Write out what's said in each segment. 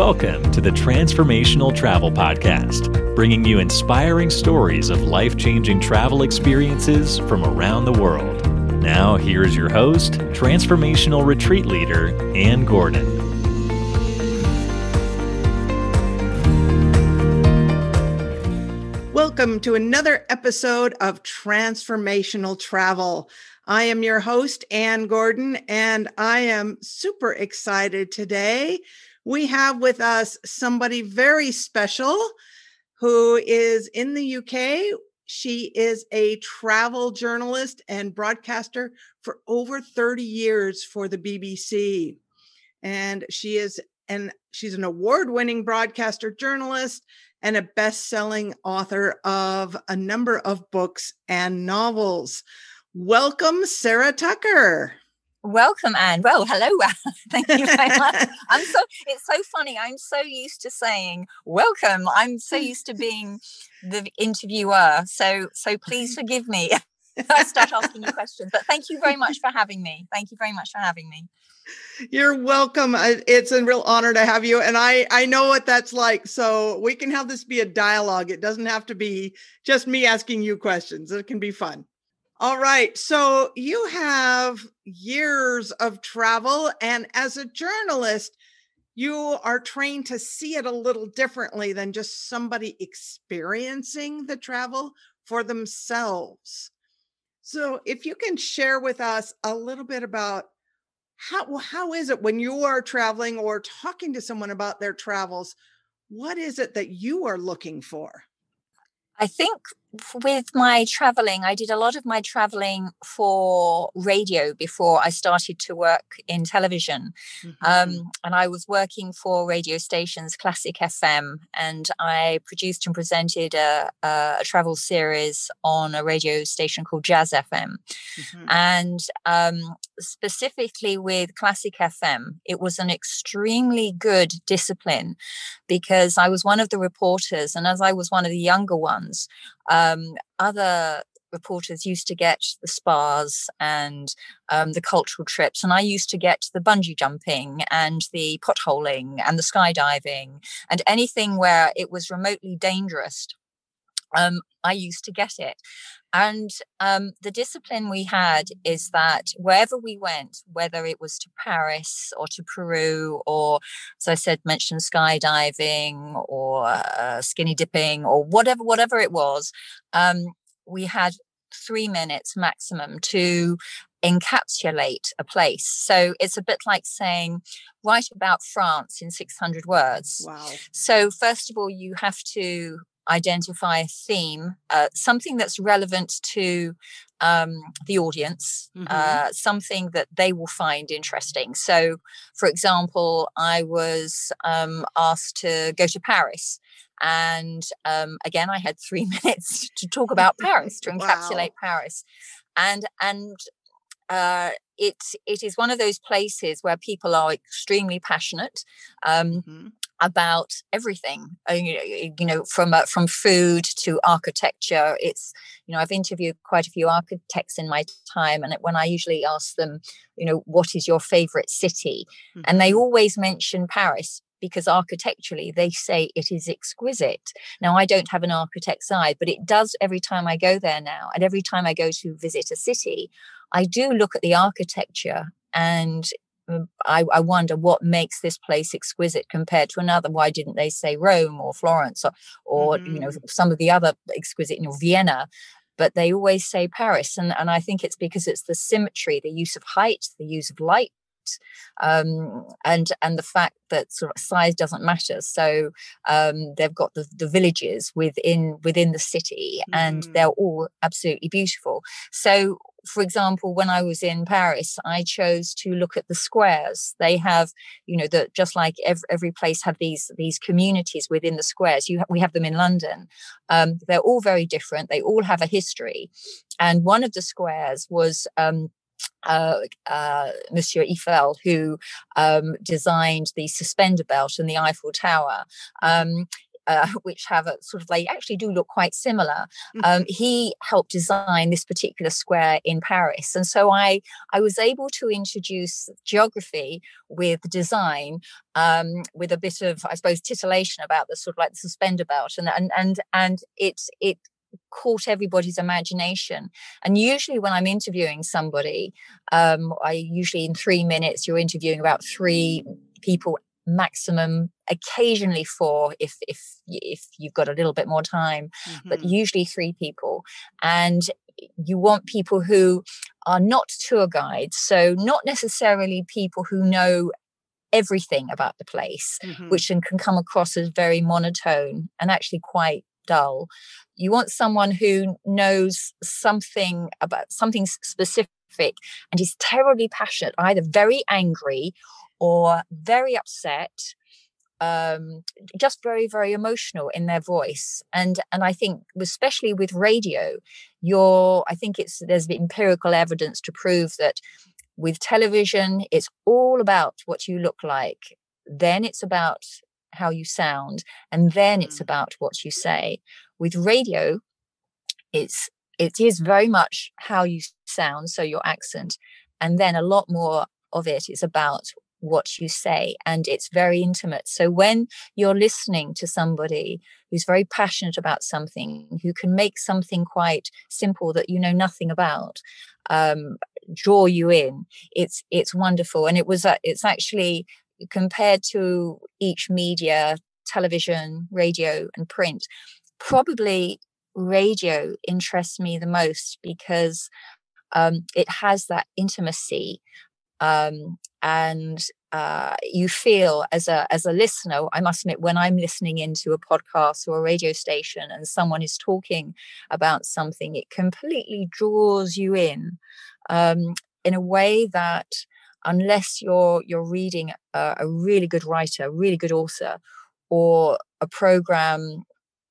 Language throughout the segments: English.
Welcome to the Transformational Travel Podcast, bringing you inspiring stories of life changing travel experiences from around the world. Now, here's your host, Transformational Retreat Leader, Anne Gordon. Welcome to another episode of Transformational Travel. I am your host, Anne Gordon, and I am super excited today we have with us somebody very special who is in the UK. She is a travel journalist and broadcaster for over 30 years for the BBC. And she is and she's an award-winning broadcaster journalist and a best-selling author of a number of books and novels. Welcome Sarah Tucker. Welcome, Anne. Well, hello. Thank you very much. I'm so it's so funny. I'm so used to saying welcome. I'm so used to being the interviewer. So so please forgive me. I start asking you questions. But thank you very much for having me. Thank you very much for having me. You're welcome. It's a real honor to have you. And I, I know what that's like. So we can have this be a dialogue. It doesn't have to be just me asking you questions. It can be fun. All right. So you have years of travel, and as a journalist, you are trained to see it a little differently than just somebody experiencing the travel for themselves. So, if you can share with us a little bit about how how is it when you are traveling or talking to someone about their travels, what is it that you are looking for? I think with my traveling, I did a lot of my traveling for radio before I started to work in television. Mm-hmm. Um, and I was working for radio stations, Classic FM, and I produced and presented a, a, travel series on a radio station called Jazz FM. Mm-hmm. And um, specifically with Classic FM, it was an extremely good discipline because I was one of the reporters, and as I was one of the younger ones, um, other reporters used to get the spas and um, the cultural trips, and I used to get the bungee jumping and the potholing and the skydiving and anything where it was remotely dangerous. Um, I used to get it. And um, the discipline we had is that wherever we went, whether it was to Paris or to Peru, or as I said, mentioned skydiving or uh, skinny dipping or whatever, whatever it was, um, we had three minutes maximum to encapsulate a place. So it's a bit like saying, write about France in 600 words. Wow. So, first of all, you have to identify a theme, uh, something that's relevant to um, the audience, mm-hmm. uh, something that they will find interesting. So, for example, I was um, asked to go to Paris. And um, again, I had three minutes to talk about Paris, to encapsulate wow. Paris. And, and uh, it it is one of those places where people are extremely passionate. Um, mm-hmm about everything uh, you know from uh, from food to architecture it's you know i've interviewed quite a few architects in my time and when i usually ask them you know what is your favorite city mm-hmm. and they mm-hmm. always mention paris because architecturally they say it is exquisite. Now, I don't have an architect's eye, but it does every time I go there now. And every time I go to visit a city, I do look at the architecture and I, I, wonder what makes this place exquisite compared to another. Why didn't they say Rome or Florence or, or mm-hmm. you know, mm-hmm. some of the other exquisite, you know, Vienna? But they always say Paris, and and I think it's because it's the symmetry, the use of height, the use of light, um, and and the fact that sort of size doesn't matter. So um, they've got the, the villages within within the city, mm. and they're all absolutely beautiful. So for example, when I was in Paris, I chose to look at the squares. They have, you know, that just like every, every place have these these communities within the squares. You ha- we have them in London. Um, they're all very different. They all have a history, and one of the squares was. Um, uh, uh, Monsieur Eiffel, who um, designed the suspender belt and the Eiffel Tower. Um, uh, which have a sort of they actually do look quite similar. Mm-hmm. Um, he helped design this particular square in Paris, and so I I was able to introduce geography with design, um, with a bit of I suppose titillation about the sort of like the suspender belt, and and and and it it caught everybody's imagination. And usually, when I'm interviewing somebody, um, I usually in three minutes you're interviewing about three people maximum occasionally four if if if you've got a little bit more time mm-hmm. but usually three people and you want people who are not tour guides so not necessarily people who know everything about the place mm-hmm. which can, can come across as very monotone and actually quite dull. You want someone who knows something about something specific and is terribly passionate either very angry or very upset um, just very very emotional in their voice. And and i think especially with radio you're i think it's there's empirical evidence to prove that with television it's all about what you look like. Then it's about how you sound and then it's mm. about what you say. With radio it's it is very much how you sound so your accent and then a lot more of it is about what you say and it's very intimate. So when you're listening to somebody who's very passionate about something who can make something quite simple that you know nothing about um, draw you in it's it's wonderful. And it was uh, it's actually compared to each media television radio and print probably radio interests me the most because um, it has that intimacy um, and uh, you feel as a as a listener i must admit when i'm listening into a podcast or a radio station and someone is talking about something it completely draws you in um, in a way that unless you're you're reading a, a really good writer a really good author or a program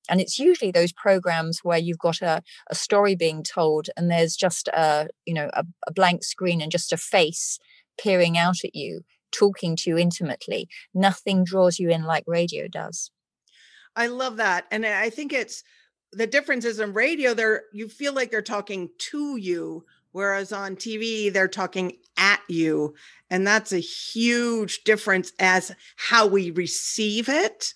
and it's usually those programs where you've got a, a story being told and there's just a you know a, a blank screen and just a face peering out at you, talking to you intimately. Nothing draws you in like radio does. I love that. And I think it's the difference is in radio, they're you feel like they're talking to you, whereas on TV, they're talking at you. And that's a huge difference as how we receive it.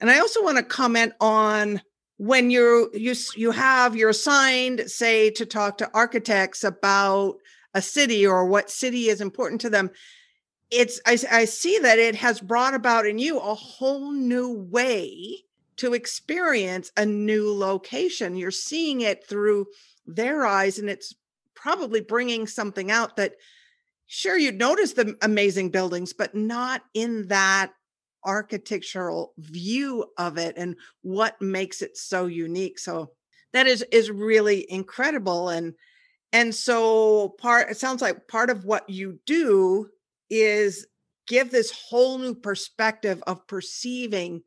And I also want to comment on when you're you you have you're assigned say to talk to architects about a city or what city is important to them it's I, I see that it has brought about in you a whole new way to experience a new location you're seeing it through their eyes and it's probably bringing something out that sure you'd notice the amazing buildings but not in that architectural view of it and what makes it so unique. So that is is really incredible and and so part it sounds like part of what you do is give this whole new perspective of perceiving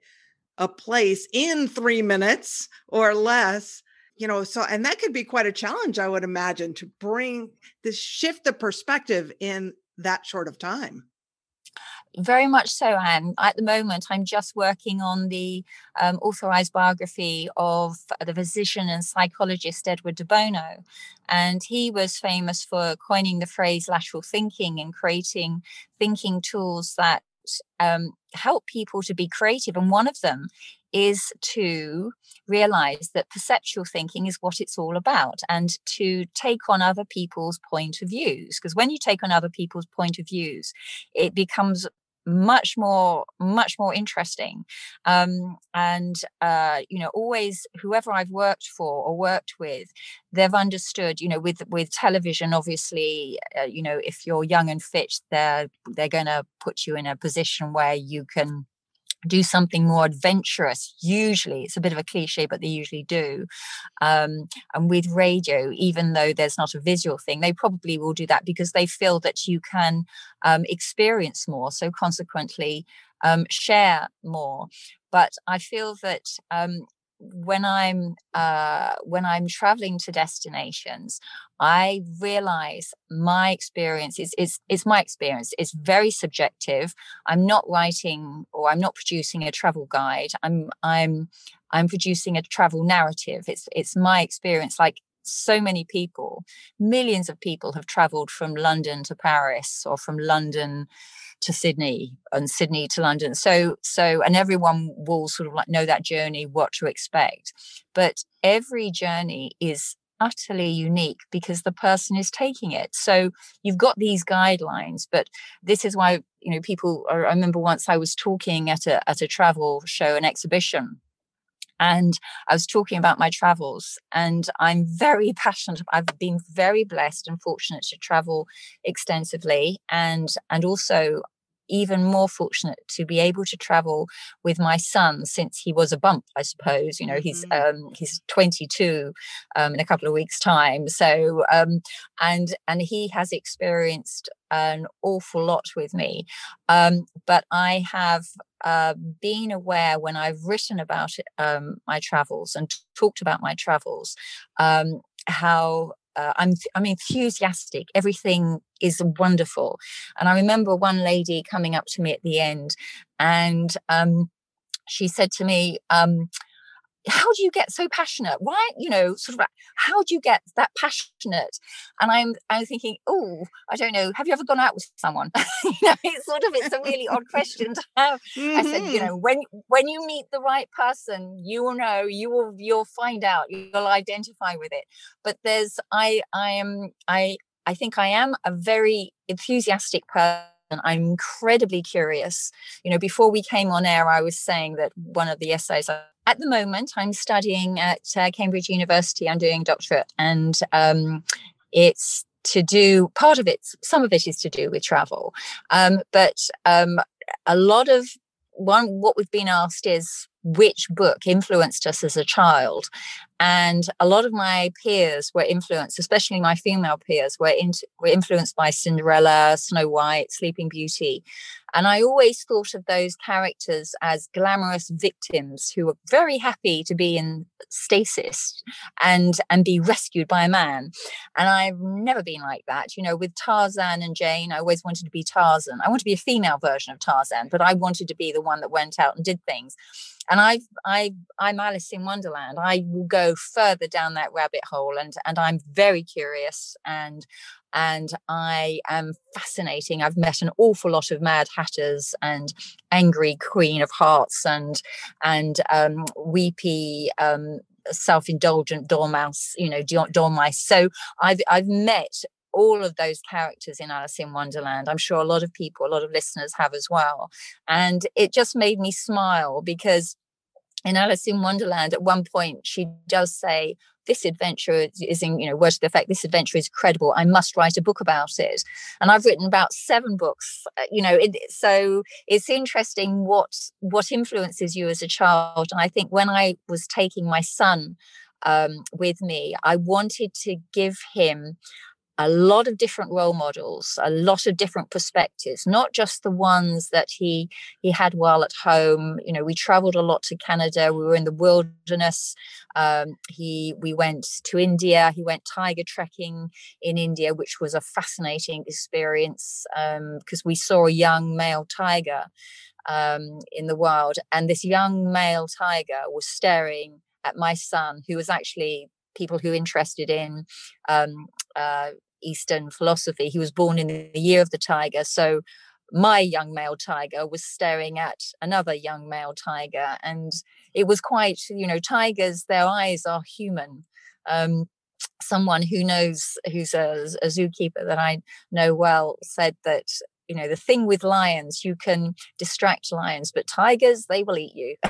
a place in 3 minutes or less you know so and that could be quite a challenge i would imagine to bring this shift the perspective in that short of time very much so, Anne. At the moment, I'm just working on the um, authorized biography of the physician and psychologist Edward de Bono. And he was famous for coining the phrase lateral thinking and creating thinking tools that um, help people to be creative. And one of them is to realize that perceptual thinking is what it's all about and to take on other people's point of views because when you take on other people's point of views it becomes much more much more interesting. Um, and uh, you know always whoever i've worked for or worked with they've understood you know with with television obviously uh, you know if you're young and fit they're they're going to put you in a position where you can do something more adventurous. Usually, it's a bit of a cliche, but they usually do. Um, and with radio, even though there's not a visual thing, they probably will do that because they feel that you can um, experience more. So, consequently, um, share more. But I feel that um, when I'm uh, when I'm traveling to destinations, I realize my experience is, is, is my experience. It's very subjective. I'm not writing or I'm not producing a travel guide. I'm, I'm, I'm producing a travel narrative. It's, it's my experience. Like so many people, millions of people have traveled from London to Paris or from London to Sydney and Sydney to London. So so and everyone will sort of like know that journey, what to expect. But every journey is utterly unique because the person is taking it. So you've got these guidelines, but this is why you know people. I remember once I was talking at a at a travel show, an exhibition, and I was talking about my travels, and I'm very passionate. I've been very blessed and fortunate to travel extensively, and and also even more fortunate to be able to travel with my son since he was a bump i suppose you know he's mm-hmm. um he's 22 um in a couple of weeks time so um and and he has experienced an awful lot with me um but i have uh, been aware when I've written about it, um, my travels and talked about my travels, um, how uh, I'm I'm enthusiastic. Everything is wonderful, and I remember one lady coming up to me at the end, and um, she said to me, um, how do you get so passionate why you know sort of like, how do you get that passionate and i'm i'm thinking oh i don't know have you ever gone out with someone you know it's sort of it's a really odd question to have mm-hmm. i said you mm-hmm. know when when you meet the right person you will know you will you'll find out you'll identify with it but there's i i am i i think i am a very enthusiastic person I'm incredibly curious. You know, before we came on air, I was saying that one of the essays at the moment, I'm studying at uh, Cambridge University. I'm doing a doctorate, and um, it's to do part of it. Some of it is to do with travel, um, but um, a lot of one. What we've been asked is which book influenced us as a child. And a lot of my peers were influenced, especially my female peers, were, were influenced by Cinderella, Snow White, Sleeping Beauty. And I always thought of those characters as glamorous victims who were very happy to be in stasis and and be rescued by a man. And I've never been like that. You know, with Tarzan and Jane, I always wanted to be Tarzan. I want to be a female version of Tarzan, but I wanted to be the one that went out and did things and I, I, I'm Alice in Wonderland. I will go further down that rabbit hole, and and I'm very curious, and and I am fascinating. I've met an awful lot of Mad Hatters and angry Queen of Hearts, and and um, weepy. Um, self-indulgent dormouse you know dormice so i've i've met all of those characters in Alice in Wonderland. I'm sure a lot of people, a lot of listeners have as well. And it just made me smile because in Alice in Wonderland, at one point, she does say, this adventure is in, you know, words to the effect, this adventure is credible. I must write a book about it. And I've written about seven books, uh, you know, it, so it's interesting what, what influences you as a child. And I think when I was taking my son um, with me, I wanted to give him a lot of different role models a lot of different perspectives not just the ones that he he had while at home. You know we traveled a lot to canada we were in the wilderness um, he we went to india he went tiger trekking in india which was a fascinating experience because um, we saw a young male tiger um, in the wild and this young male tiger was staring at my son who was actually people who interested in um, uh, Eastern philosophy. He was born in the year of the tiger. So my young male tiger was staring at another young male tiger. And it was quite, you know, tigers, their eyes are human. Um, someone who knows, who's a, a zookeeper that I know well, said that you know the thing with lions you can distract lions but tigers they will eat you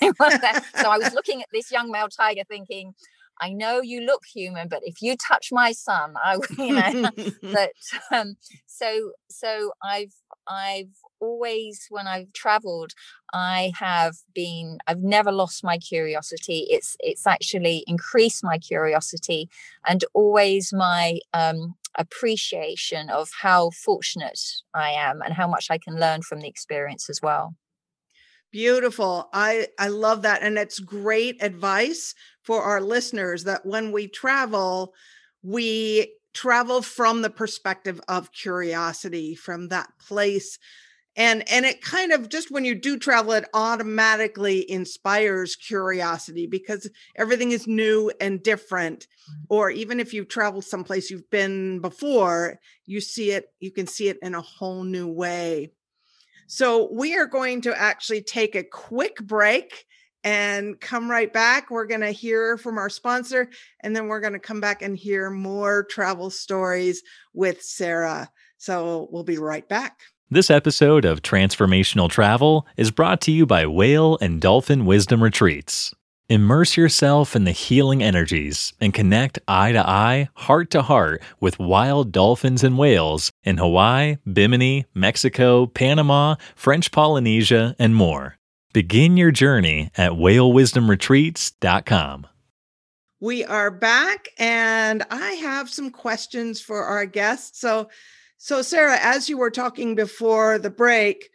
so i was looking at this young male tiger thinking I know you look human, but if you touch my son, I, you know, but um, so so I've I've always when I've traveled, I have been I've never lost my curiosity. It's it's actually increased my curiosity and always my um, appreciation of how fortunate I am and how much I can learn from the experience as well. Beautiful. I I love that and it's great advice for our listeners that when we travel we travel from the perspective of curiosity from that place and and it kind of just when you do travel it automatically inspires curiosity because everything is new and different mm. or even if you've traveled someplace you've been before you see it you can see it in a whole new way so we are going to actually take a quick break and come right back. We're going to hear from our sponsor and then we're going to come back and hear more travel stories with sarah. So we'll be right back. This episode of Transformational Travel is brought to you by Whale and Dolphin Wisdom Retreats. Immerse yourself in the healing energies and connect eye to eye, heart to heart with wild dolphins and whales in Hawaii, Bimini, Mexico, Panama, French Polynesia, and more. Begin your journey at whalewisdomretreats.com. We are back, and I have some questions for our guests. So, so, Sarah, as you were talking before the break,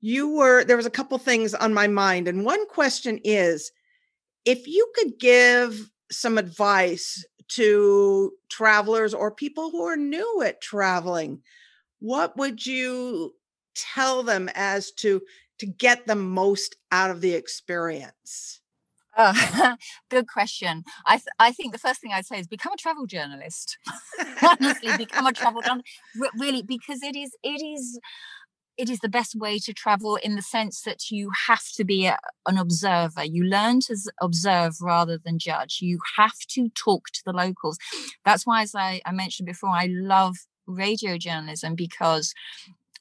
you were there was a couple things on my mind. And one question is if you could give some advice to travelers or people who are new at traveling, what would you tell them as to to get the most out of the experience? Uh, good question. I th- I think the first thing I'd say is become a travel journalist. Honestly, become a travel journalist. really, because it is it is it is the best way to travel in the sense that you have to be a, an observer. You learn to observe rather than judge. You have to talk to the locals. That's why, as I, I mentioned before, I love radio journalism because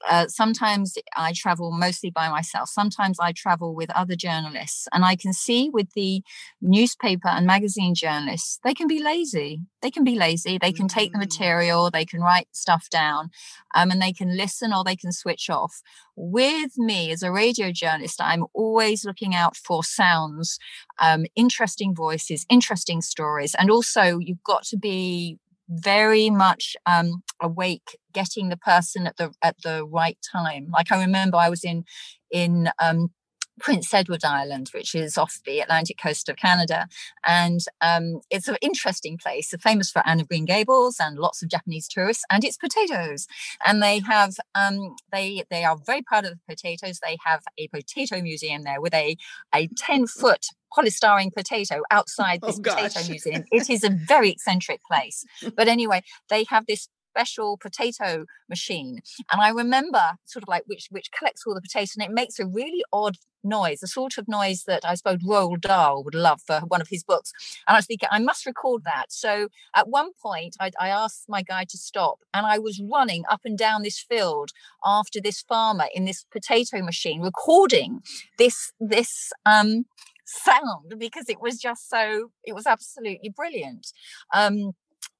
uh, sometimes I travel mostly by myself. Sometimes I travel with other journalists. And I can see with the newspaper and magazine journalists, they can be lazy. They can be lazy. They can take the mm. material, they can write stuff down, um, and they can listen or they can switch off. With me as a radio journalist, I'm always looking out for sounds, um, interesting voices, interesting stories. And also, you've got to be very much um, awake, getting the person at the at the right time. Like I remember, I was in in um, Prince Edward Island, which is off the Atlantic coast of Canada. And um, it's an interesting place, famous for Anne of Green Gables and lots of Japanese tourists, and it's potatoes. And they have, um, they they are very proud of the potatoes. They have a potato museum there with a, a 10 foot polystyrene potato outside this oh, potato museum. It is a very eccentric place. But anyway, they have this special potato machine. And I remember sort of like which which collects all the potatoes and it makes a really odd noise, the sort of noise that I suppose Roald Dahl would love for one of his books. And I was thinking, I must record that. So at one point, I, I, asked my guide to stop, and I was running up and down this field after this farmer in this potato machine, recording this this um, sound because it was just so it was absolutely brilliant. Um,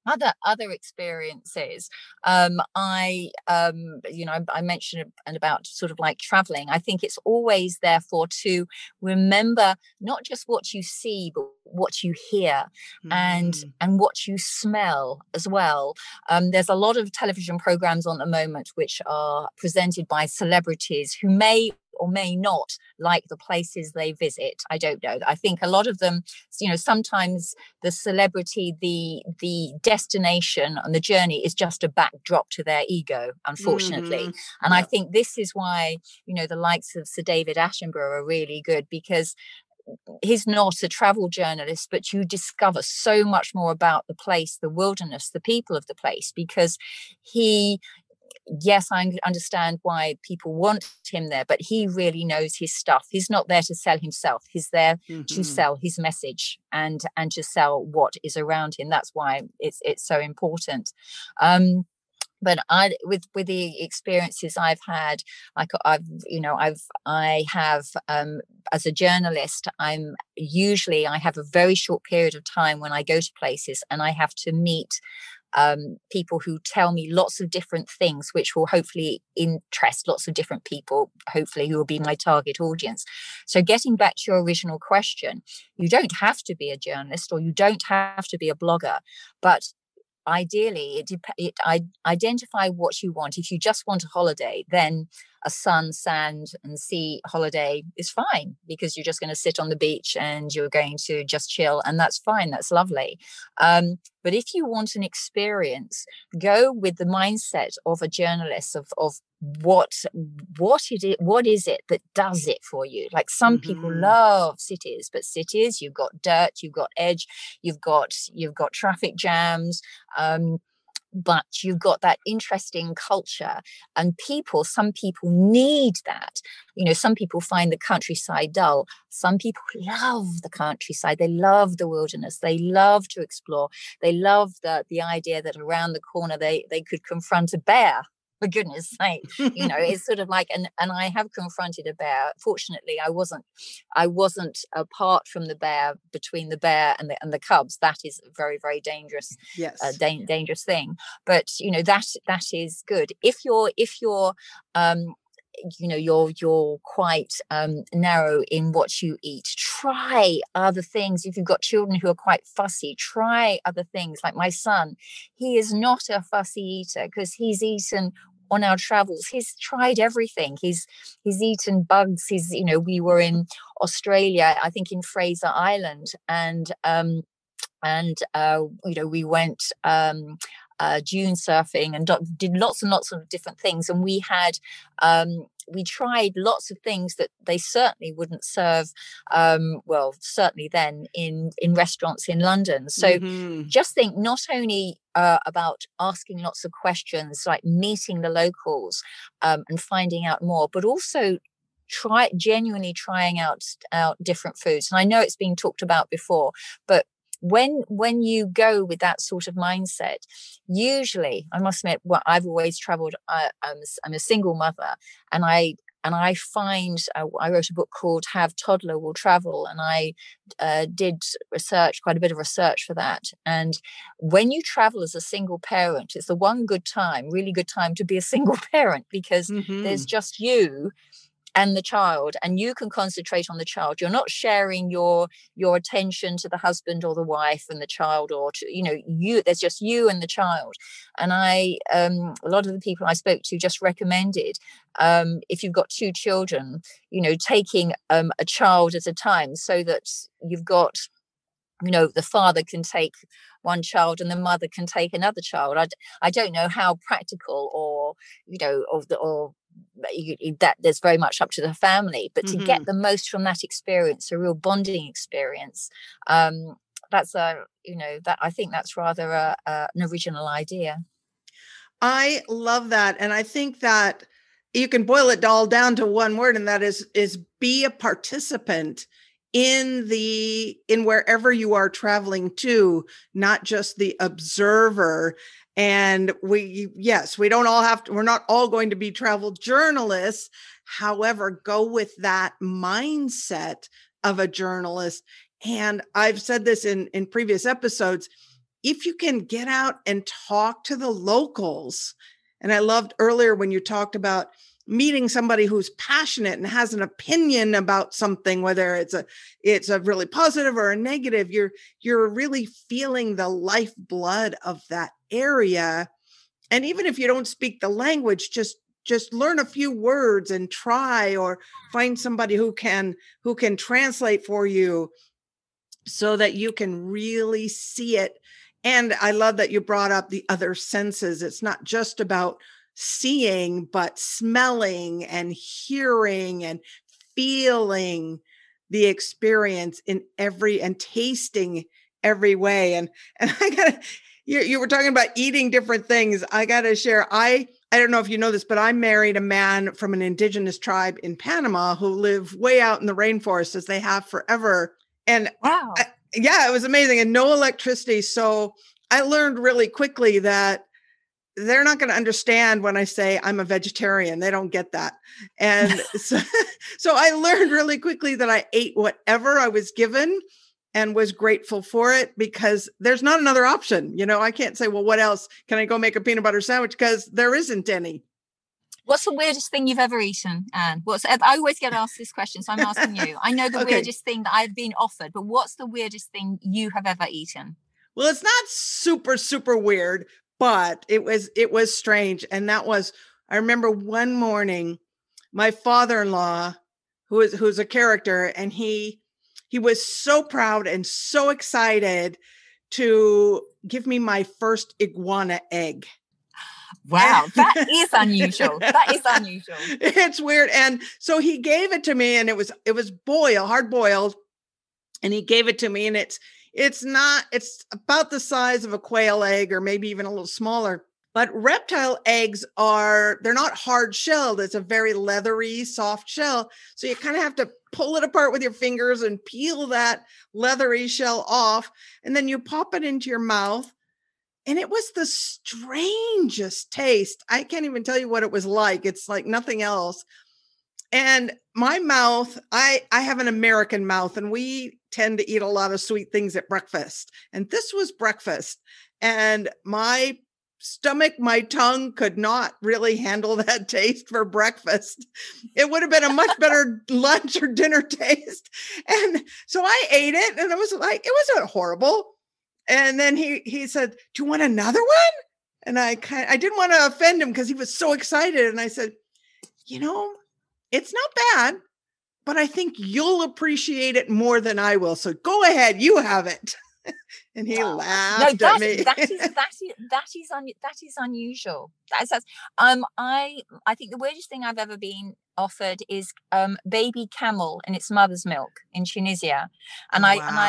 other other experiences um, i um, you know i mentioned and about sort of like traveling i think it's always therefore to remember not just what you see but what you hear mm. and and what you smell as well um, there's a lot of television programs on the moment which are presented by celebrities who may or may not like the places they visit i don't know i think a lot of them you know sometimes the celebrity the the destination and the journey is just a backdrop to their ego unfortunately mm-hmm. and yeah. i think this is why you know the likes of sir david attenborough are really good because he's not a travel journalist, but you discover so much more about the place, the wilderness, the people of the place, because he yes, I understand why people want him there, but he really knows his stuff. He's not there to sell himself. He's there mm-hmm. to sell his message and and to sell what is around him. That's why it's it's so important. Um, but I with with the experiences I've had, like I've you know I've I have um, as a journalist, I'm usually I have a very short period of time when I go to places and I have to meet um, people who tell me lots of different things, which will hopefully interest lots of different people, hopefully, who will be my target audience. So, getting back to your original question, you don't have to be a journalist or you don't have to be a blogger, but ideally it, it I identify what you want if you just want a holiday then a sun, sand, and sea holiday is fine because you're just going to sit on the beach and you're going to just chill, and that's fine. That's lovely. Um, but if you want an experience, go with the mindset of a journalist of of what what it is what is it that does it for you like some mm-hmm. people love cities but cities you've got dirt you've got edge you've got you've got traffic jams um, but you've got that interesting culture and people some people need that. You know some people find the countryside dull some people love the countryside they love the wilderness they love to explore they love the the idea that around the corner they they could confront a bear for goodness sake you know it's sort of like and and i have confronted a bear. Fortunately i wasn't i wasn't apart from the bear between the bear and the and the cubs. That is a very very dangerous yes. uh, da- dangerous thing. But you know that that is good. If you're if you're um you know you're you're quite um, narrow in what you eat. Try other things. If you've got children who are quite fussy try other things. Like my son he is not a fussy eater because he's eaten on our travels. He's tried everything. He's he's eaten bugs. He's you know we were in australia i think in fraser island and um and uh you know we went um uh, dune surfing and do- did lots and lots of different things. And we had um, we tried lots of things that they certainly wouldn't serve um, well certainly then in in restaurants in london so mm-hmm. just think not only uh, about asking lots of questions like meeting the locals um, and finding out more but also try genuinely trying out out different foods and i know it's been talked about before but when when you go with that sort of mindset usually i must admit well i've always traveled I, I'm, I'm a single mother and i and I find uh, I wrote a book called Have Toddler Will Travel, and I uh, did research, quite a bit of research for that. And when you travel as a single parent, it's the one good time, really good time to be a single parent because mm-hmm. there's just you and the child and you can concentrate on the child. You're not sharing your your attention to the husband or the wife and the child or to you know you there's just you and the child. And i um a lot of the people i spoke to just recommended um if you've got two children you know taking um a child at a time so that you've got you know the father can take one child and the mother can take another child i, I don't know how practical or you know or the or that there's very much up to the family but to mm-hmm. get the most from that experience a real bonding experience um that's a you know that i think that's rather a, a, an original idea i love that and i think that you can boil it all down to one word and that is is be a participant in the in wherever you are traveling to not just the observer and we, yes, we don't all have to, we're not all going to be travel journalists. However, go with that mindset of a journalist. And I've said this in, in previous episodes. If you can get out and talk to the locals, and I loved earlier when you talked about meeting somebody who's passionate and has an opinion about something whether it's a it's a really positive or a negative you're you're really feeling the lifeblood of that area. And even if you don't speak the language just just learn a few words and try or find somebody who can who can translate for you so that you can really see it. And i love that you brought up the other senses. It's not just about seeing, but smelling and hearing and feeling the experience in every and tasting every way. And and I gotta you, you were talking about eating different things. I gotta share. I I don't know if you know this, but I married a man from an indigenous tribe in Panama who live way out in the rainforest as they have forever. And wow. I, yeah, it was amazing and no electricity. So I learned really quickly that they're not going to understand when I say I'm a vegetarian. They don't get that. And so, so I learned really quickly that I ate whatever I was given and was grateful for it because there's not another option. You know, I can't say, well, what else? Can I go make a peanut butter sandwich? Because there isn't any. What's the weirdest thing you've ever eaten, Anne? What's I always get asked this question, so I'm asking you. I know the okay. weirdest thing that I've been offered, but what's the weirdest thing you have ever eaten? Well, it's not super super weird, but it was it was strange and that was i remember one morning my father-in-law, who is who's a character, and he he was so proud and so excited to give me my first iguana egg. Wow, that is unusual. That is unusual. It's weird. And so he gave it to me and it was it was boiled, hard boiled. And he gave it to me and it's it's not it's about the size of a quail egg or maybe even a little smaller. But reptile eggs are they're not hard shelled. It's a very leathery, soft shell. So you kind of have to pull it apart with your fingers and peel that leathery shell off and then you pop it into your mouth and it was the strangest taste. I can't even tell you what it was like. It's like nothing else. And my mouth, I I have an American mouth and we tend to eat a lot of sweet things at breakfast. And this was breakfast. And my stomach, my tongue could not really handle that taste for breakfast. It would have been a much better lunch or dinner taste. And so I ate it and it was like, it wasn't horrible and then he he said, "Do you want another one?" And I kind I didn't want to offend him because he was so excited. And I said, "You know, it's not bad, but I think you'll appreciate it more than I will. So go ahead, you have it." and he laughed no, at me. that is that is that is un, that is unusual. That's, that's um I I think the weirdest thing I've ever been offered is um baby camel in its mother's milk in Tunisia, and wow. I and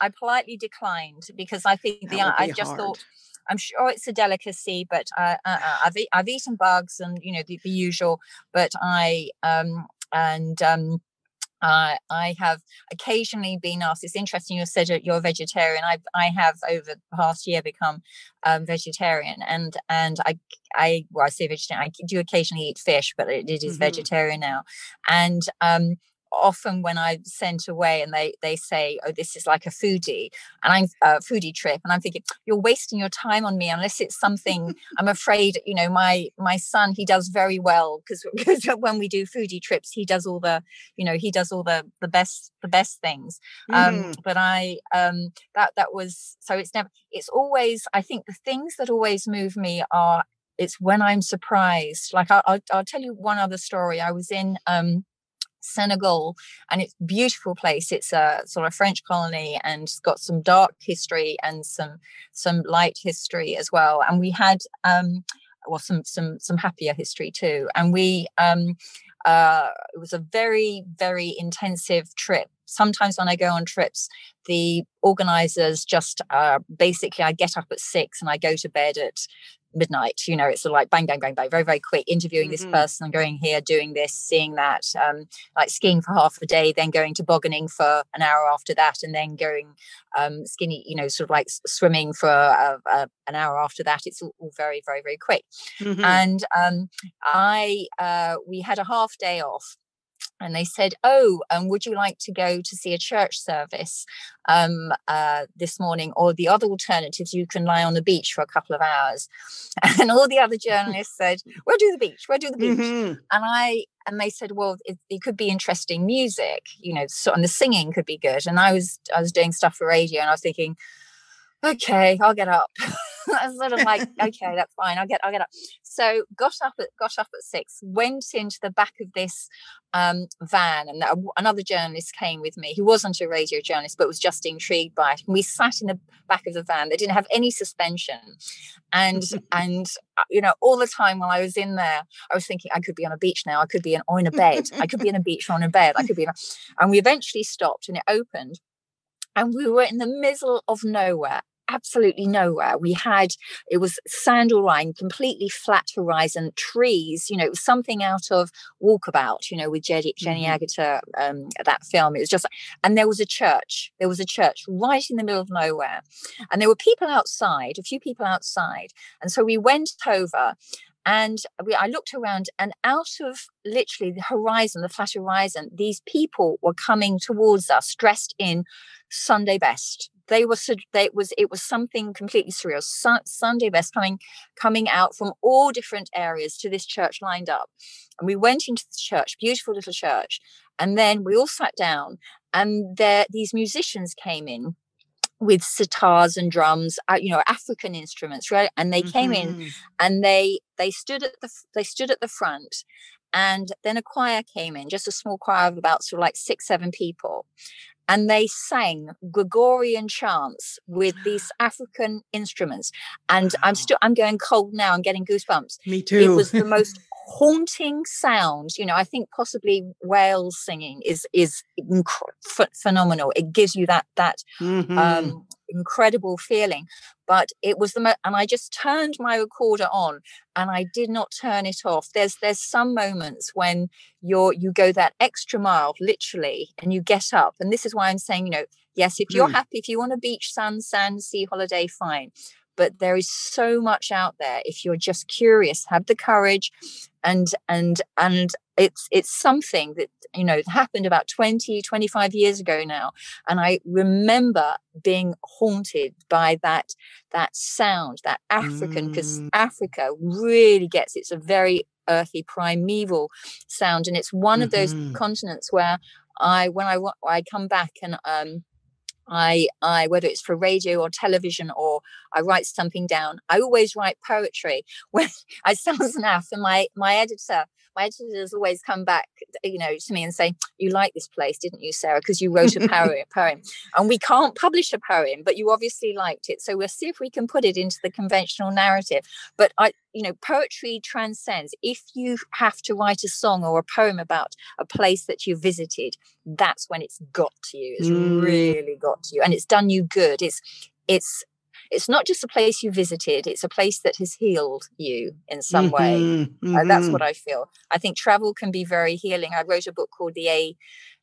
I I politely declined because I think that the I just hard. thought. I'm sure it's a delicacy, but uh, uh, uh, I've e- I've eaten bugs and you know the, the usual. But I um and um uh, I have occasionally been asked. It's interesting you said you're a vegetarian. I I have over the past year become um, vegetarian, and and I I well I say vegetarian. I do occasionally eat fish, but it, it is mm-hmm. vegetarian now. And um, often when I'm sent away and they they say, "Oh, this is like a foodie," and I'm a foodie trip, and I'm thinking, "You're wasting your time on me unless it's something." I'm afraid, you know, my my son he does very well because when we do foodie trips, he does all the, you know, he does all the the best the best things. Um, mm. Um, but I um that that was so it's never it's always I think the things that always move me are it's when I'm surprised. Like I'll, I'll, I'll tell you one other story. I was in um Senegal, and it's beautiful place. It's a sort of French colony, and it's got some dark history and some some light history as well. And we had um, well some some some happier history too. And we um, uh, it was a very very intensive trip. Sometimes when I go on trips, the organizers just uh, basically I get up at six and I go to bed at midnight you know it's sort of like bang bang bang bang very very quick interviewing mm-hmm. this person going here doing this seeing that um, like skiing for half a day then going to bogganing for an hour after that and then going um, skinny you know sort of like swimming for a, a, an hour after that it's all, all very very very quick mm-hmm. and um, i uh, we had a half day off and they said, "Oh, um, would you like to go to see a church service um, uh, this morning? Or the other alternatives, you can lie on the beach for a couple of hours." And all the other journalists said, "We'll do the beach. We'll do the beach." Mm-hmm. And I and they said, "Well, it, it, could be interesting music, you know, so, and the singing could be good." And I was I was doing stuff for radio, and I was thinking, "Okay, I'll get up." I was sort of like, okay, that's fine. I'll get, I'll get up. So got up at, got up at six, went into the back of this um, van, and another journalist came with me. He wasn't a radio journalist, but was just intrigued by it. And we sat in the back of the van. They didn't have any suspension, and and uh, you know, all the time while I was in there, I was thinking I could be on a beach now. I could be in, on a bed. I could be in a beach or on a bed. I could be, in a, and we eventually stopped, and it opened and we were in the middle of nowhere absolutely nowhere. We had it was sandal line, completely flat horizon, trees. You know, it was something out of Walkabout. You know, with Jenny, Jenny mm-hmm. Agutter, um, that film. It was just, and there was a church. There was a church right in the middle of nowhere, and there were people outside, a few people outside, and so we went over. And we, I looked around, and out of literally the horizon, the flat horizon, these people were coming towards us dressed in Sunday best. They were they was it was something completely surreal. Sunday best coming coming out from all different areas to this church lined up. And we went into the church beautiful little church and then we all sat down and there these musicians came in with sitars and drums uh, you know african instruments right and they came mm-hmm. in and they they stood at the they stood at the front And then a choir came in, just a small choir of about sort of like six, seven people and they sang Gregorian chants with these African instruments. And wow. I'm still I'm going cold now. I'm getting goosebumps. Me too. It was the most haunting sound. You know, I think possibly whales singing is is inc- phenomenal. It gives you that that mm-hmm. um, incredible feeling. But it was the mo- and I just turned my recorder on and I did not turn it off. There's there's some moments when you're you go that extra mile literally and you get up and this is why I'm saying you know yes if you're mm. happy if you want a beach sun sand sea holiday fine but there is so much out there if you're just curious have the courage and and and it's it's something that you know happened about 20 25 years ago now and i remember being haunted by that that sound that african because mm. africa really gets it's a very earthy primeval sound and it's one mm-hmm. of those mm-hmm. continents where i when i i come back and um I, I, whether it's for radio or television or I write something down, I always write poetry. When I sound enough, and my my editor, my editors always come back, you know, to me and say, "You like this place, didn't you, Sarah? Because you wrote a poem, poem, and we can't publish a poem, but you obviously liked it. So we'll see if we can put it into the conventional narrative. But I, you know, poetry transcends. If you have to write a song or a poem about a place that you visited, that's when it's got to you. It's mm. really got to you, and it's done you good. It's it's it's not just a place you visited it's a place that has healed you in some mm-hmm, way mm-hmm. Uh, that's what mm-hmm. i feel i think travel can be very healing i wrote a book called the a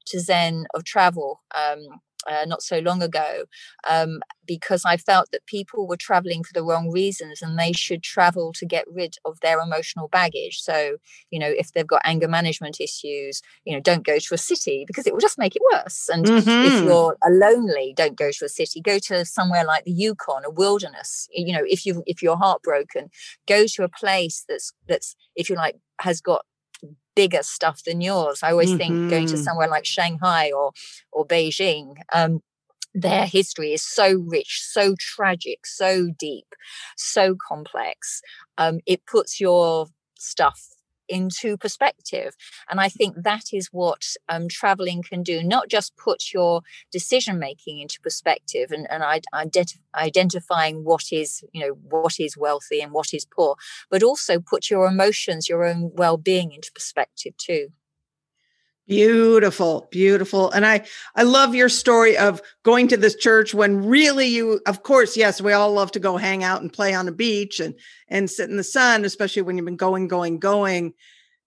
to zen of travel um, uh, not so long ago um, because I felt that people were traveling for the wrong reasons and they should travel to get rid of their emotional baggage. So, you know, if they've got anger management issues, you know, don't go to a city because it will just make it worse. And mm-hmm. if you're lonely, don't go to a city. Go to somewhere like the Yukon, a wilderness. You know, if you if you're heartbroken, go to a place that's that's if you like has got bigger stuff than yours. I always mm-hmm. think going to mm-hmm. somewhere like Shanghai or or Beijing. Um, their history is so rich, so tragic, so deep, so complex. Um, it puts your stuff into perspective. And I think that is what um, traveling can do, not just put your decision making into perspective and, and ident- identifying what is, you know, what is wealthy and what is poor, but also put your emotions, your own well being into perspective too. Beautiful, beautiful. And I I love your story of going to this church when really you of course, yes, we all love to go hang out and play on a beach and and sit in the sun, especially when you've been going going going.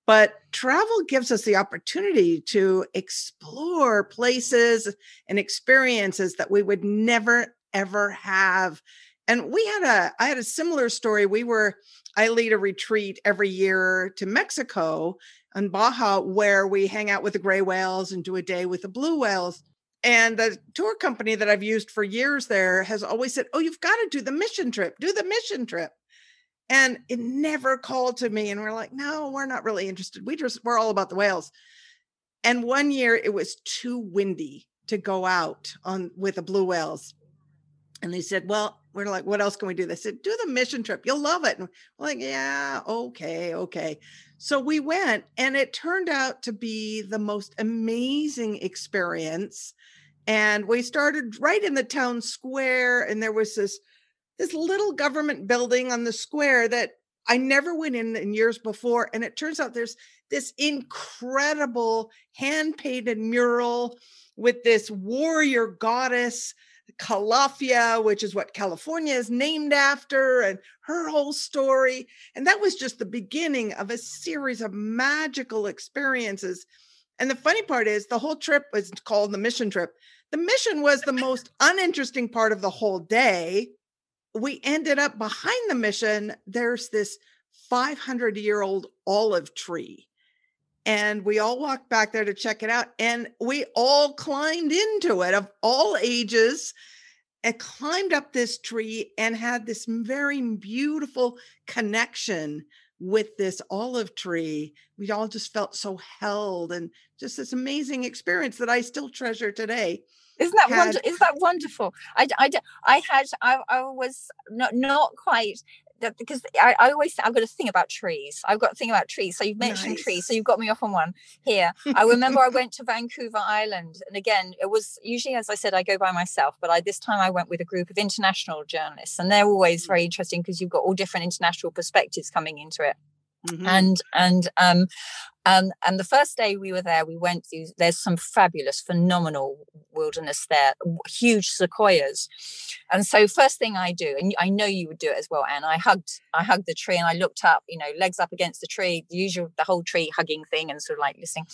But travel gives us the opportunity to explore places and experiences that we would never ever have. And we had a I had a similar story. We were I lead a retreat every year to Mexico on Baja where we hang out with the gray whales and do a day with the blue whales. And the tour company that I've used for years there has always said, Oh, you've got to do the mission trip, do the mission trip. And it never called to me. And we're like, No, we're not really interested. We just, we're all about the whales. And one year it was too windy to go out on with the blue whales. And they said, Well, we're like, what else can we do? They said, do the mission trip. You'll love it. And we're like, yeah, okay, okay. So we went, and it turned out to be the most amazing experience. And we started right in the town square, and there was this this little government building on the square that I never went in in years before. And it turns out there's this incredible hand painted mural with this warrior goddess Calafia, which is what California is named after, and her whole story. And that was just the beginning of a series of magical experiences. And the funny part is, the whole trip was called the mission trip. The mission was the most uninteresting part of the whole day. We ended up behind the mission, there's this 500 year old olive tree and we all walked back there to check it out and we all climbed into it of all ages and climbed up this tree and had this very beautiful connection with this olive tree. We all just felt so held and just this amazing experience that i still treasure today isn't that had, wonder- is that wonderful? I, I, I had I, I was not not quite that because I, I always I've got a thing about trees. I've got a thing about trees. So you've mentioned nice. trees, so you've got me off on one here. I remember I went to Vancouver Island, and again, it was usually as I said, I go by myself, but I this time I went with a group of international journalists, and they're always mm. very interesting because you've got all different international perspectives coming into it. Mm-hmm. And and um, um, and the first day we were there, we went through, there's some fabulous, phenomenal wilderness there, huge sequoias. And so first thing I do, and I know you would do it as well, Anne, I hugged, I hugged the tree and I looked up, you know, legs up against the tree, the usual, the whole tree hugging thing and sort of like listening.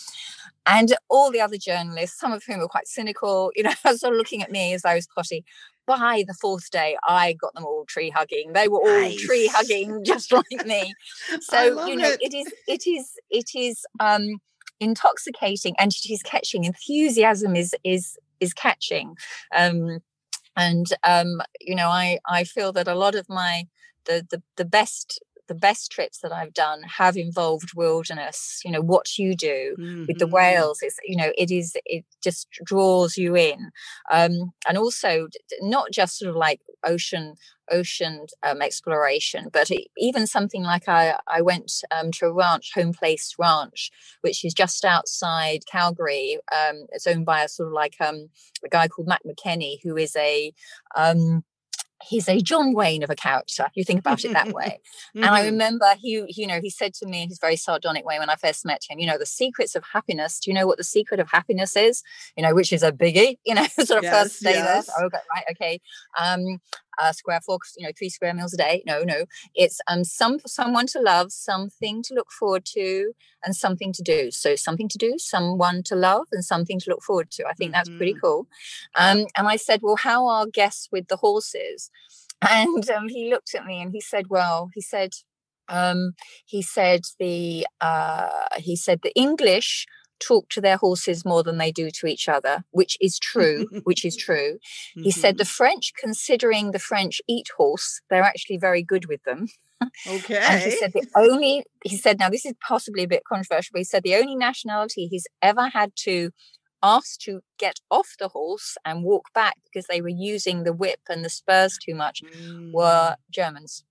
And all the other journalists, some of whom were quite cynical, you know, sort of looking at me as I was potty by the fourth day, I got them all tree hugging. They were all nice. tree hugging, just like me. So you know, it. it is, it is, it is um, intoxicating, and it is catching. Enthusiasm is is is catching, um, and um, you know, I I feel that a lot of my the the the best the best trips that I've done have involved wilderness. You know what you do mm-hmm. with the mm-hmm. whales is you know it is it just draws you in, um, and also not just sort of like ocean ocean um, exploration, but even something like I I went um, to a ranch, Home Place Ranch, which is just outside Calgary. Um, it's owned by a sort of like um, a guy called Matt McKenney, who is a um, he's a John Wayne of a character. You think about it that way. mm-hmm. And I mm-hmm. remember he, you know, he said to me in his very sardonic way when I first met him, you know, the secrets of happiness. Do you know what the secret of happiness is? You know, which is a biggie, you know, sort of yes, first day yes. there. Oh, okay, right, okay. Um, uh, square four, you know, three square meals a day. No, no. It's um some someone to love, something to look forward to, and something to do. So something to do, someone to love, and something to look forward to. I think mm-hmm. that's pretty mm-hmm. cool. Um, and I said, well, how are guests with the horses? And um, he looked at me and he said, well, he said, um, he said the uh, he said the English talk to their horses more than they do to each other, which is true, which is true. Mm-hmm. He said the mm-hmm. French, considering the French eat horse, they're actually very good with them. Okay. and he said the only, he said, now this is possibly a bit controversial, but he said the only nationality he's ever had to ask to get off the horse and walk back because they were using the whip and the spurs too much mm. were Germans.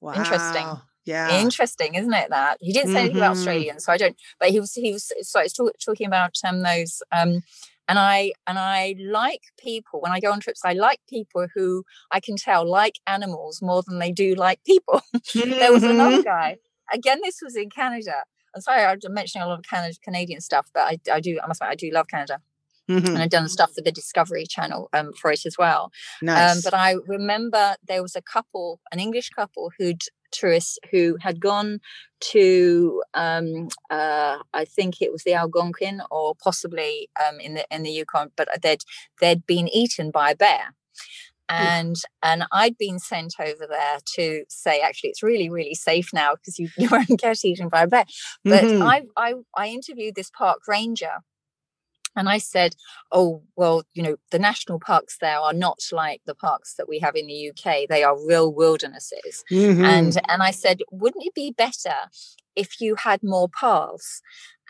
Wow. Interesting. Yeah. Interesting, isn't it? That he didn't say mm-hmm. anything about mm-hmm. Australians, so I don't. But he was he was so I was talk, talking about um those um and I and I like people when I go on trips. I like people who I can tell like animals more than they do like people. there was another mm-hmm. guy. Again, this was in Canada. I'm sorry, I'm mentioning a lot of Canada, Canadian stuff, but I, I do. I must admit, I do love Canada. Mm-hmm. And I've done stuff for the Discovery Channel um, for it as well. Um, nice. Um, but I remember there was a couple, an English couple, who'd tourists who had gone to um, uh, I think it was the Algonquin or possibly um, in the in the Yukon, but they'd they'd been eaten by a bear. And and I'd been sent over there to say actually it's really really safe now because you, you won't get eaten by a bear. But mm-hmm. I, I I interviewed this park ranger and I said, Oh, well, you know, the national parks there are not like the parks that we have in the UK. They are real wildernesses. Mm-hmm. And and I said, wouldn't it be better if you had more paths?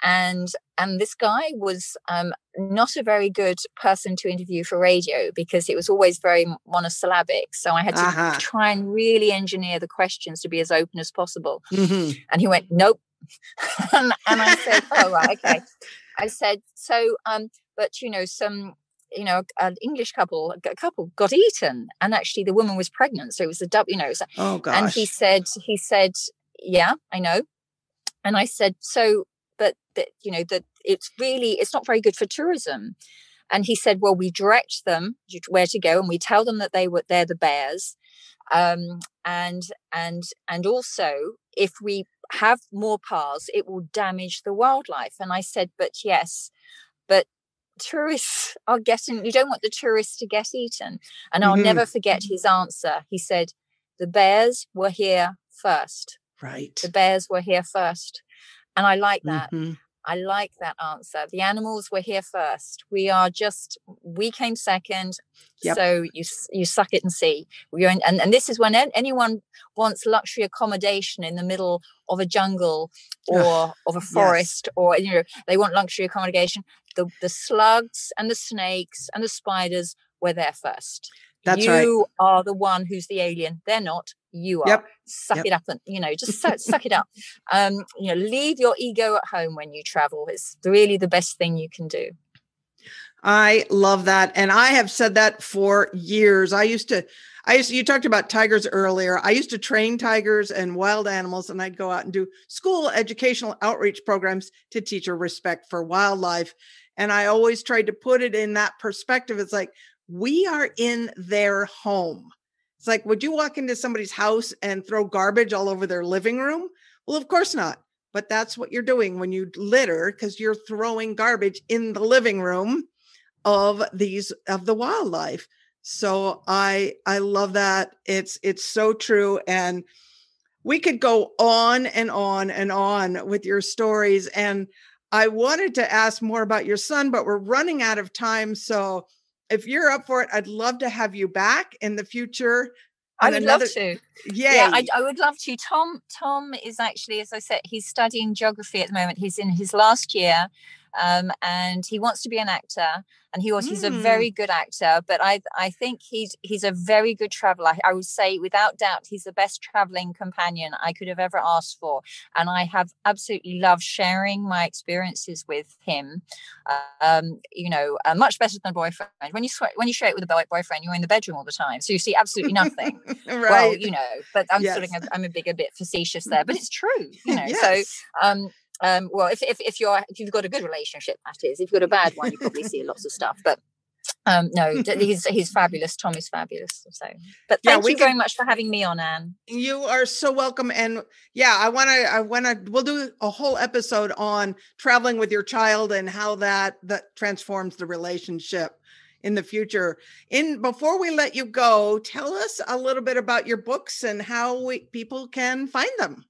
And and this guy was um, not a very good person to interview for radio because it was always very monosyllabic. So I had to uh-huh. try and really engineer the questions to be as open as possible. Mm-hmm. And he went, Nope. and, and I said, Oh, right, okay. I said, so, um, but you know, some, you know, an English couple, a couple got eaten, and actually the woman was pregnant, so it was a double, you know. So, oh gosh. And he said, he said, yeah, I know. And I said, so, but that, you know, that it's really, it's not very good for tourism. And he said, well, we direct them where to go, and we tell them that they were they're the bears, um, and and and also if we have more paths, it will damage the wildlife. And I said, but yes, but tourists are getting, you don't want the tourists to get eaten. And I'll mm-hmm. never forget his answer. He said, the bears were here first. Right. The bears were here first. And I like that. Mm-hmm. I like that answer. The animals were here first. We are just we came second. Yep. So you you suck it and see. We're in, and and this is when anyone wants luxury accommodation in the middle of a jungle or of a forest yes. or you know they want luxury accommodation. The the slugs and the snakes and the spiders were there first. That's you right. are the one who's the alien. They're not. You are. Yep. Suck Yep. it up and you know, just suck, suck it up. Um, you know, leave your ego at home when you travel. It's really the best thing you can do. I love that. And I have said that for years. I used to, I used to, you talked about tigers earlier. I used to train tigers and wild animals, and I'd go out and do school educational outreach programs to teach a respect for wildlife. And I always tried to put it in that perspective. It's like, we are in their home. It's like, would you walk into somebody's house and throw garbage all over their living room? Well, of course not. But that's what you're doing when you litter because you're throwing garbage in the living room of these of the wildlife so i i love that it's it's so true and we could go on and on and on with your stories and i wanted to ask more about your son but we're running out of time so if you're up for it i'd love to have you back in the future I would another- love to. Yay. Yeah, I, I would love to. Tom, Tom is actually, as I said, he's studying geography at the moment. He's in his last year, um, and he wants to be an actor. And he was, he's a Mm. very good actor. But I, I think he's he's a very good traveler. I would say, without doubt, he's the best traveling companion I could have ever asked for. And I have absolutely loved sharing my experiences with him. Um, you know, uh, much better than a boyfriend. When you when you share it with a boy- boyfriend, you're in the bedroom all the time, so you see absolutely nothing right well, you know, but I'm Yes. sort of I'm a big a bit facetious there, but it's true, you know. yes. So um um well if, if if you're if you've got a good relationship, that is. If you've got a bad one, you probably see lots of stuff. But um no, he's he's fabulous. Tom is fabulous. So but Yeah, thank we you very much for having me on, Anne. You are so welcome. And yeah, I want to, I want to, we'll do a whole episode on traveling with your child and how that, that transforms the relationship in the future. In before we let you go, tell us a little bit about your books and how we, people can find them.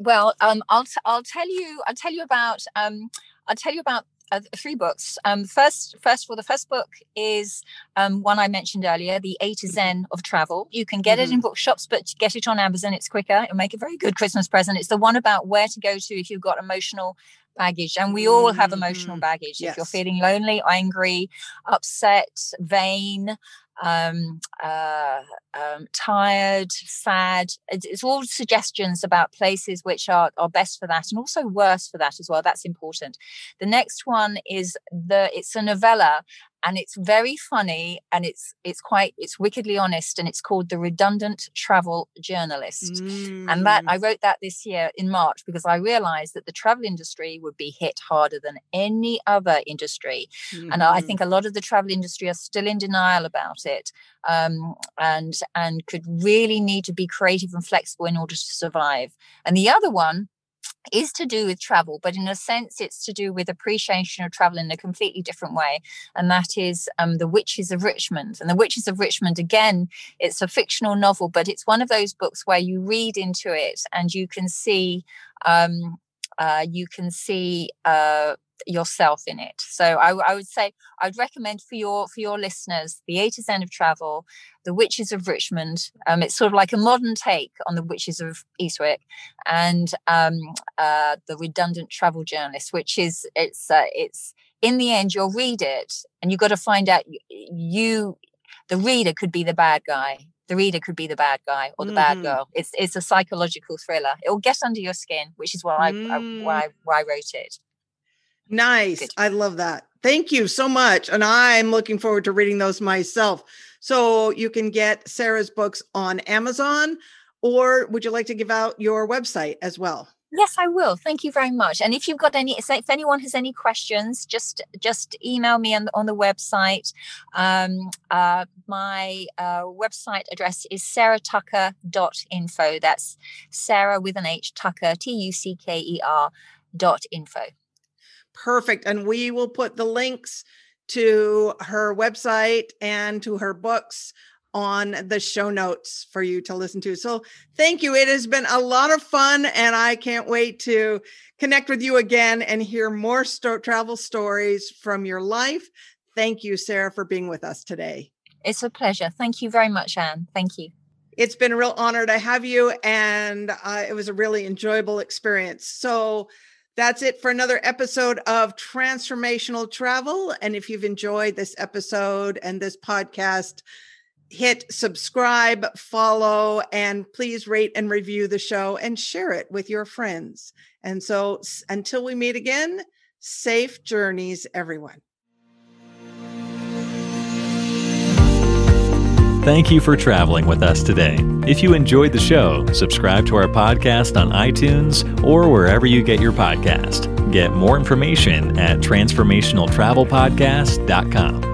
Well, um, I'll t- I'll tell you I'll tell you about um, I'll tell you about uh, three books. Um, first, first of all, the first book is um, one I mentioned earlier, the A to Zen of Travel. You can get it in bookshops, but get it on Amazon. It's quicker. It'll make a very good Christmas present. It's the one about where to go to if you've got emotional baggage, and we all have emotional Mhm. baggage. If you're feeling lonely, angry, upset, vain. Um, uh, um, tired, sad. It's, it's all suggestions about places which are, are best for that and also worse for that as well. That's important. The next one is the it's a novella and it's very funny and it's it's quite it's wickedly honest and it's called The Redundant Travel Journalist. And that Mm. I wrote that this year in March because I realized that the travel industry would be hit harder than any other industry and I Mhm. think a lot of the travel industry are still in denial about it, um, and and could really need to be creative and flexible in order to survive. And the other one is to do with travel, but in a sense, it's to do with appreciation of travel in a completely different way, and that is um, the Witches of Richmond. And the Witches of Richmond, again, it's a fictional novel, but it's one of those books where you read into it and you can see. Um, uh, you can see uh, yourself in it. So I, I would say I'd recommend for your for your listeners the A to Zen of travel, the Witches of Richmond. Um, it's sort of like a modern take on the Witches of Eastwick, and um, uh, the Redundant Travel Journalist, which is it's uh, it's in the end you'll read it and you've got to find out y- you the reader could be the bad guy. The reader could be the bad guy or the bad Mhm. girl. It's it's a psychological thriller. It will get under your skin, which is why I, I Mm. why why I wrote it. Nice. I love that. Thank you so much. And I'm looking forward to reading those myself. So you can get Sarah's books on Amazon, or would you like to give out your website as well? Yes, I will. Thank you very much. And if you've got any, if anyone has any questions, just just email me on the, on the website. Um, uh, my uh, website address is sarahtucker.info. That's Sarah with an H, Tucker, T U C K E R dot info. Perfect. And we will put the links to her website and to her books on the show notes for you to listen to. So thank you. It has been a lot of fun, and I can't wait to connect with you again and hear more travel stories from your life. Thank you, Sarah, for being with us today. It's a pleasure. Thank you very much, Anne. Thank you. It's been a real honor to have you, and uh, it was a really enjoyable experience. So, that's it for another episode of Transformational Travel. And if you've enjoyed this episode and this podcast, hit subscribe, follow, and please rate and review the show and share it with your friends. And so until we meet again, safe journeys, everyone. Thank you for traveling with us today. If you enjoyed the show, subscribe to our podcast on iTunes or wherever you get your podcast. Get more information at transformationaltravelpodcast.com.